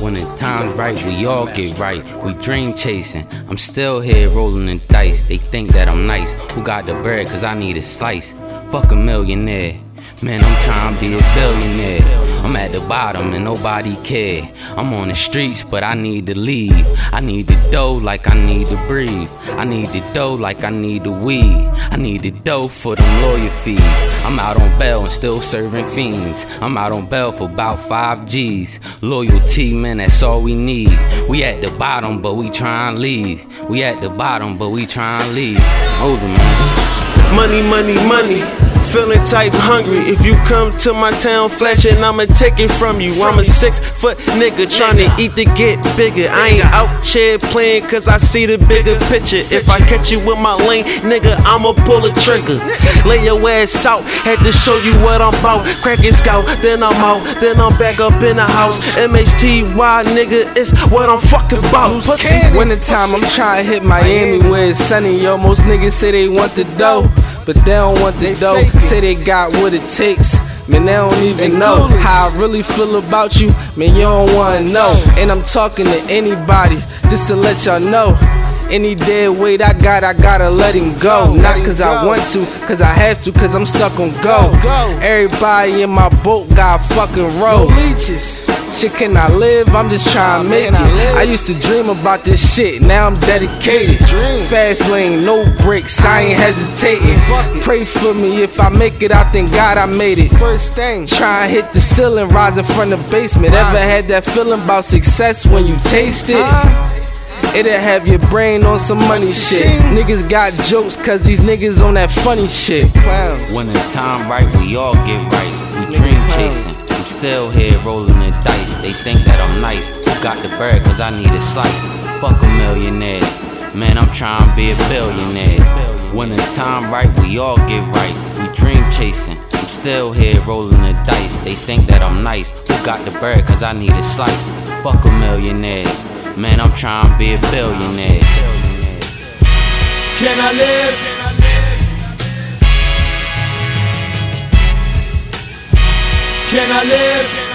When the time's right, we all get right. We dream chasing. I'm still here rolling the dice. They think that I'm nice. Who got the bread? Cause I need a slice. Fuck a millionaire. Man, I'm trying to be a billionaire. I'm at the bottom and nobody care. I'm on the streets, but I need to leave. I need the dough like I need to breathe. I need the dough like I need the weed. I need the dough for them lawyer fees. I'm out on bail and still serving fiends. I'm out on bail for about five G's. Loyalty, man, that's all we need. We at the bottom, but we try and leave. We at the bottom, but we try and leave. Over, man. Money, money, money feeling type hungry. If you come to my town flashing, I'ma take it from you. I'm a six foot nigga trying to eat to get bigger. I ain't out here playing cause I see the bigger picture. If I catch you with my lane, nigga, I'ma pull a trigger. Lay your ass out, had to show you what I'm about. Cracking scout, then I'm out, then I'm back up in the house. MHTY, nigga, it's what I'm fucking about. Winter time, I'm trying to hit Miami where it's sunny. Yo, most niggas say they want the dough but they don't want the dough. Say they got what it takes. Man, they don't even know how I really feel about you. Man, you don't wanna know. And I'm talking to anybody just to let y'all know. Any dead weight I got, I gotta let him go. Not cause I want to, cause I have to, cause I'm stuck on go. Everybody in my boat got fucking roll. Shit, can I live? I'm just trying to make it. I used to dream about this shit, now I'm dedicated. Fast lane, no brakes, I ain't hesitating. Pray for me if I make it out, then God I made it. First thing, try and hit the ceiling, rising from the basement. Ever had that feeling about success when you taste it? It'll have your brain on some money shit. Niggas got jokes cause these niggas on that funny shit. When the time right, we all get right. We dream chasing. I'm still here rolling the dice. They think that I'm nice. Who got the bird cause I need a slice. Fuck a millionaire. Man, I'm trying to be a billionaire. When the time right, we all get right. We dream chasing. I'm still here rolling the dice. They think that I'm nice. Who got the bird cause I need a slice. Fuck a millionaire. Man, I'm trying to be a billionaire. Can I live? Can I live?